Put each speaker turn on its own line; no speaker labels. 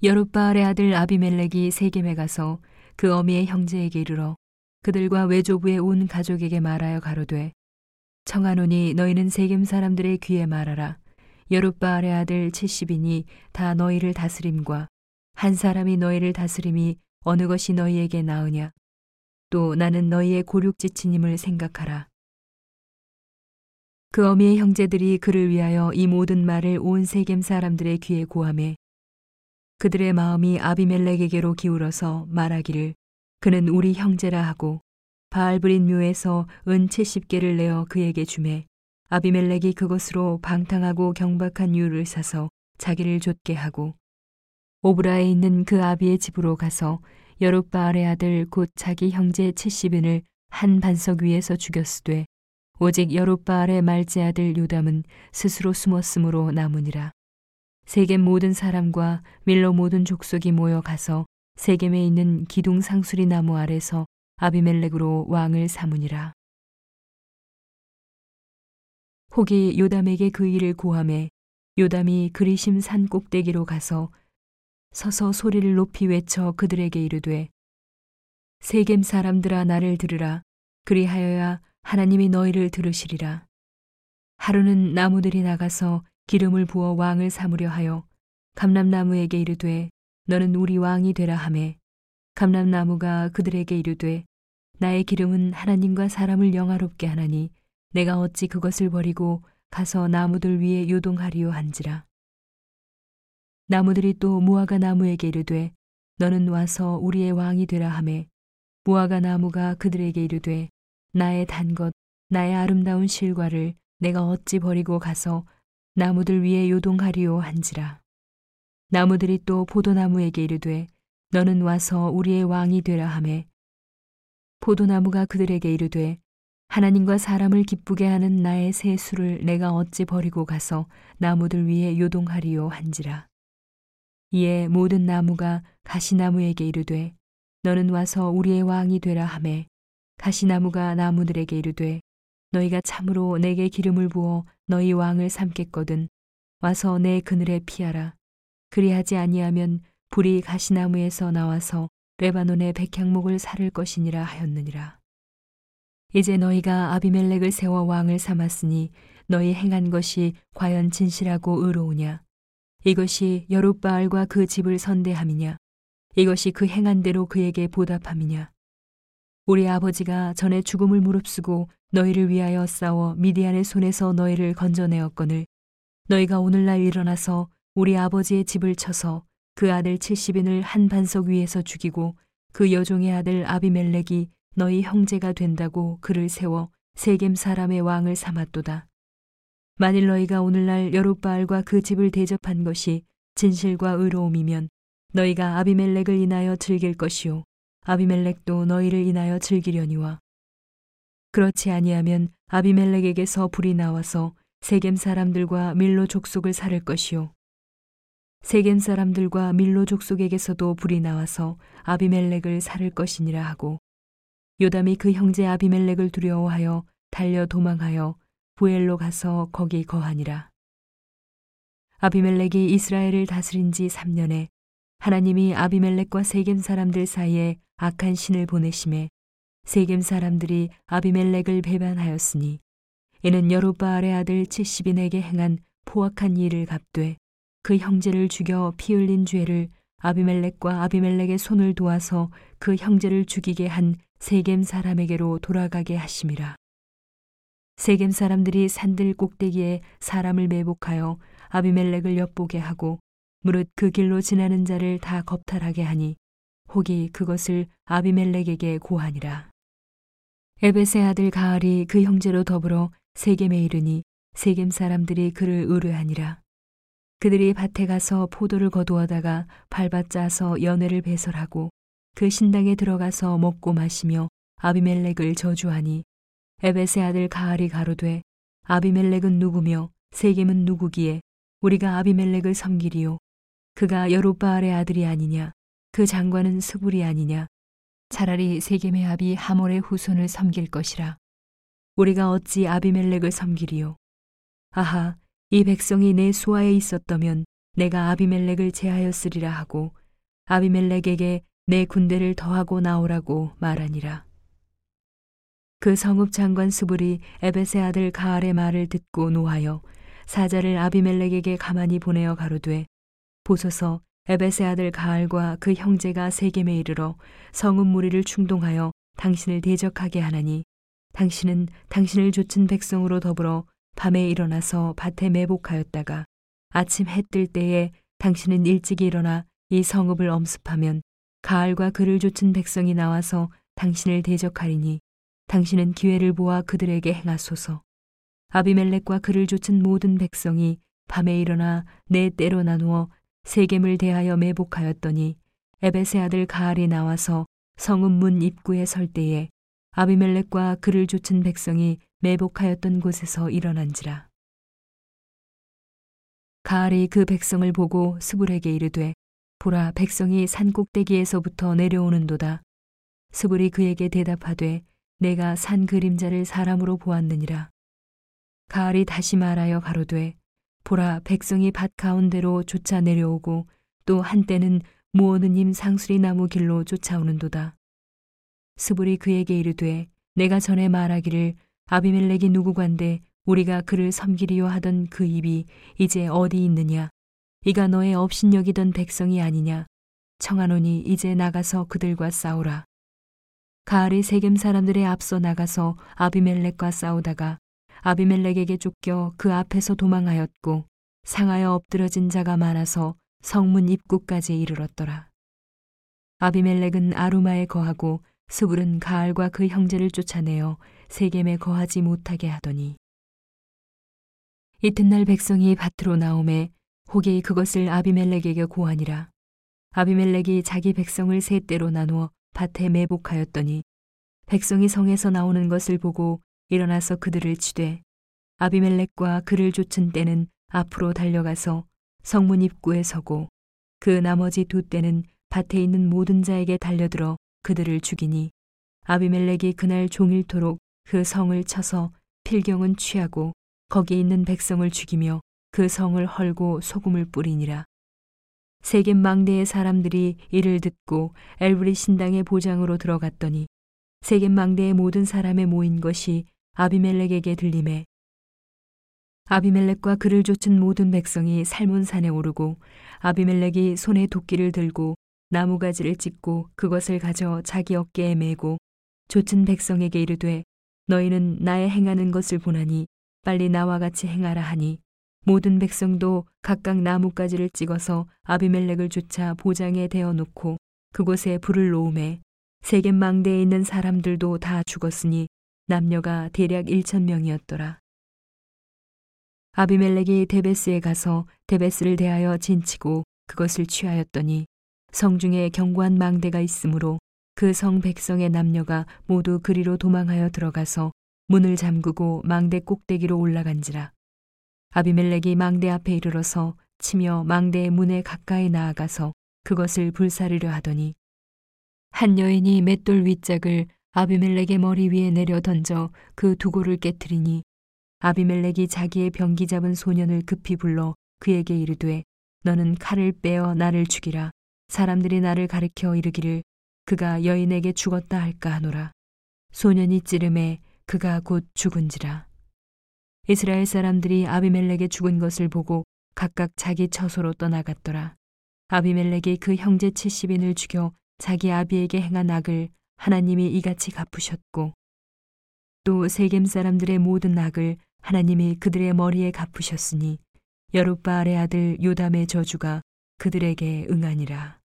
여룻바알의 아들 아비멜렉이 세겜에 가서 그 어미의 형제에게 이르러 그들과 외조부의 온 가족에게 말하여 가로되 청하노니 너희는 세겜 사람들의 귀에 말하라. 여룻바알의 아들 70인이 다 너희를 다스림과 한 사람이 너희를 다스림이 어느 것이 너희에게 나으냐? 또 나는 너희의 고륙지친임을 생각하라. 그 어미의 형제들이 그를 위하여 이 모든 말을 온 세겜 사람들의 귀에 고함해 그들의 마음이 아비멜렉에게로 기울어서 말하기를 그는 우리 형제라 하고 바알브린 묘에서 은 70개를 내어 그에게 주매 아비멜렉이 그것으로 방탕하고 경박한 유를 사서 자기를 좇게 하고 오브라에 있는 그 아비의 집으로 가서 여룻바알의 아들 곧 자기 형제 70인을 한 반석 위에서 죽였으되 오직 여룻바알의 말제 아들 요담은 스스로 숨었으므로 남으니라. 세겜 모든 사람과 밀로 모든 족속이 모여 가서 세겜에 있는 기둥 상수리 나무 아래서 아비멜렉으로 왕을 삼으니라. 혹이 요담에게 그 일을 고함해 요담이 그리심 산 꼭대기로 가서 서서 소리를 높이 외쳐 그들에게 이르되 세겜 사람들아 나를 들으라 그리하여야 하나님이 너희를 들으시리라. 하루는 나무들이 나가서 기름을 부어 왕을 삼으려 하여 감람나무에게 이르되 너는 우리 왕이 되라 하매. 감람나무가 그들에게 이르되 나의 기름은 하나님과 사람을 영화롭게 하나니 내가 어찌 그것을 버리고 가서 나무들 위에 요동하리요 한지라. 나무들이 또 무화과 나무에게 이르되 너는 와서 우리의 왕이 되라 하매. 무화과 나무가 그들에게 이르되 나의 단 것 나의 아름다운 실과를 내가 어찌 버리고 가서 나무들 위에 요동하리요 한지라. 나무들이 또 포도나무에게 이르되 너는 와서 우리의 왕이 되라 하매 포도나무가 그들에게 이르되 하나님과 사람을 기쁘게 하는 나의 새 수를 내가 어찌 버리고 가서 나무들 위에 요동하리요 한지라. 이에 모든 나무가 가시나무에게 이르되 너는 와서 우리의 왕이 되라 하매 가시나무가 나무들에게 이르되 너희가 참으로 내게 기름을 부어 너희 왕을 삼겠거든 와서 내 그늘에 피하라. 그리하지 아니하면 불이 가시나무에서 나와서 레바논의 백향목을 사를 것이니라 하였느니라. 이제 너희가 아비멜렉을 세워 왕을 삼았으니 너희 행한 것이 과연 진실하고 의로우냐? 이것이 여룻바알과 그 집을 선대함이냐? 이것이 그 행한 대로 그에게 보답함이냐? 우리 아버지가 전에 죽음을 무릅쓰고 너희를 위하여 싸워 미디안의 손에서 너희를 건져내었거늘 너희가 오늘날 일어나서 우리 아버지의 집을 쳐서 그 아들 70인을 한 반석 위에서 죽이고 그 여종의 아들 아비멜렉이 너희 형제가 된다고 그를 세워 세겜 사람의 왕을 삼았도다. 만일 너희가 오늘날 여룻바알과 그 집을 대접한 것이 진실과 의로움이면 너희가 아비멜렉을 인하여 즐길 것이요 아비멜렉도 너희를 인하여 즐기려니와 그렇지 아니하면 아비멜렉에게서 불이 나와서 세겜 사람들과 밀로 족속을 살을 것이요. 세겜 사람들과 밀로 족속에게서도 불이 나와서 아비멜렉을 살을 것이니라 하고 요담이 그 형제 아비멜렉을 두려워하여 달려 도망하여 부엘로 가서 거기 거하니라. 아비멜렉이 이스라엘을 다스린 지 3년에 하나님이 아비멜렉과 세겜 사람들 사이에 악한 신을 보내심에 세겜 사람들이 아비멜렉을 배반하였으니 이는 여룻바알의 아들 70인에게 행한 포악한 일을 갚되 그 형제를 죽여 피 흘린 죄를 아비멜렉과 아비멜렉의 손을 도와서 그 형제를 죽이게 한 세겜 사람에게로 돌아가게 하심이라. 세겜 사람들이 산들 꼭대기에 사람을 매복하여 아비멜렉을 엿보게 하고 무릇 그 길로 지나는 자를 다 겁탈하게 하니 혹이 그것을 아비멜렉에게 고하니라. 에베의 아들 가알이 그 형제로 더불어 세겜에 이르니 세겜 사람들이 그를 의뢰하니라. 그들이 밭에 가서 포도를 거두어다가 밟아짜서 연회를 배설하고 그 신당에 들어가서 먹고 마시며 아비멜렉을 저주하니 에베의 아들 가알이 가로되 아비멜렉은 누구며 세겜은 누구기에 우리가 아비멜렉을 섬기리요. 그가 여룻바알의 아들이 아니냐? 그 장관은 스불이 아니냐 차라리 세겜의 아비 하몰의 후손을 섬길 것이라 우리가 어찌 아비멜렉을 섬기리요 아하 이 백성이 내 수하에 있었다면 내가 아비멜렉을 제하였으리라 하고 아비멜렉에게 내 군대를 더하고 나오라고 말하니라. 그 성읍 장관 수불이 에베세 아들 가알의 말을 듣고 노하여 사자를 아비멜렉에게 가만히 보내어 가로되 보소서 에베세 아들 가알과 그 형제가 세겜에 이르러 성읍 무리를 충동하여 당신을 대적하게 하나니 당신은 당신을 좇은 백성으로 더불어 밤에 일어나서 밭에 매복하였다가 아침 해 뜰 때에 당신은 일찍 일어나 이 성읍을 엄습하면 가을과 그를 좇은 백성이 나와서 당신을 대적하리니 당신은 기회를 보아 그들에게 행하소서. 아비멜렉과 그를 좇은 모든 백성이 밤에 일어나 네 때로 나누어 세겜을 대하여 매복하였더니 에베세 아들 가알이 나와서 성읍 문 입구에 설 때에 아비멜렉과 그를 좇은 백성이 매복하였던 곳에서 일어난지라. 가알이 그 백성을 보고 스불에게 이르되 보라 백성이 산 꼭대기에서부터 내려오는도다. 스불이 그에게 대답하되 내가 산 그림자를 사람으로 보았느니라. 가을이 다시 말하여 가로되 보라 백성이 밭 가운데로 쫓아 내려오고 또 한때는 무오느님 상수리 나무 길로 쫓아오는도다. 스불이 그에게 이르되 내가 전에 말하기를 아비멜렉이 누구관데 우리가 그를 섬기리요 하던 그 입이 이제 어디 있느냐? 이가 너의 업신여기던 백성이 아니냐? 청하노니 이제 나가서 그들과 싸우라. 가을이 세겜 사람들의 앞서 나가서 아비멜렉과 싸우다가 아비멜렉에게 쫓겨 그 앞에서 도망하였고 상하여 엎드러진 자가 많아서 성문 입구까지 이르렀더라. 아비멜렉은 아루마에 거하고 스불은 가알과 그 형제를 쫓아내어 세겜에 거하지 못하게 하더니 이튿날 백성이 밭으로 나오매 혹이 그것을 아비멜렉에게 고하니라. 아비멜렉이 자기 백성을 세 때로 나누어 밭에 매복하였더니 백성이 성에서 나오는 것을 보고 일어나서 그들을 치되 아비멜렉과 그를 쫓은 때는 앞으로 달려가서 성문 입구에 서고 그 나머지 두 때는 밭에 있는 모든 자에게 달려들어 그들을 죽이니 아비멜렉이 그날 종일토록 그 성을 쳐서 필경은 취하고 거기 있는 백성을 죽이며 그 성을 헐고 소금을 뿌리니라. 세겜 망대의 사람들이 이를 듣고 엘브리 신당의 보장으로 들어갔더니 세겜 망대의 모든 사람의 모인 것이 아비멜렉에게 들림에 아비멜렉과 그를 쫓은 모든 백성이 살몬 산에 오르고 아비멜렉이 손에 도끼를 들고 나무가지를 찢고 그것을 가져 자기 어깨에 메고 쫓은 백성에게 이르되 너희는 나의 행하는 것을 보나니 빨리 나와 같이 행하라 하니 모든 백성도 각각 나뭇가지를 찍어서 아비멜렉을 쫓아 보장에 대어 놓고 그곳에 불을 놓음에 세겜 망대에 있는 사람들도 다 죽었으니 남녀가 대략 1천 명이었더라. 아비멜렉이 데베스에 가서 데베스를 대하여 진치고 그것을 취하였더니 성중에 견고한 망대가 있으므로 그 성 백성의 남녀가 모두 그리로 도망하여 들어가서 문을 잠그고 망대 꼭대기로 올라간지라. 아비멜렉이 망대 앞에 이르러서 치며 망대의 문에 가까이 나아가서 그것을 불사르려 하더니 한 여인이 맷돌 윗짝을 아비멜렉의 머리 위에 내려 던져 그 두고를 깨뜨리니 아비멜렉이 자기의 병기 잡은 소년을 급히 불러 그에게 이르되 너는 칼을 빼어 나를 죽이라. 사람들이 나를 가리켜 이르기를 그가 여인에게 죽었다 할까 하노라. 소년이 찌름에 그가 곧 죽은지라. 이스라엘 사람들이 아비멜렉의 죽은 것을 보고 각각 자기 처소로 떠나갔더라. 아비멜렉이 그 형제 70인을 죽여 자기 아비에게 행한 악을 하나님이 이같이 갚으셨고 또 세겜 사람들의 모든 악을 하나님이 그들의 머리에 갚으셨으니 여룻바알의 아들 요담의 저주가 그들에게 응하니라.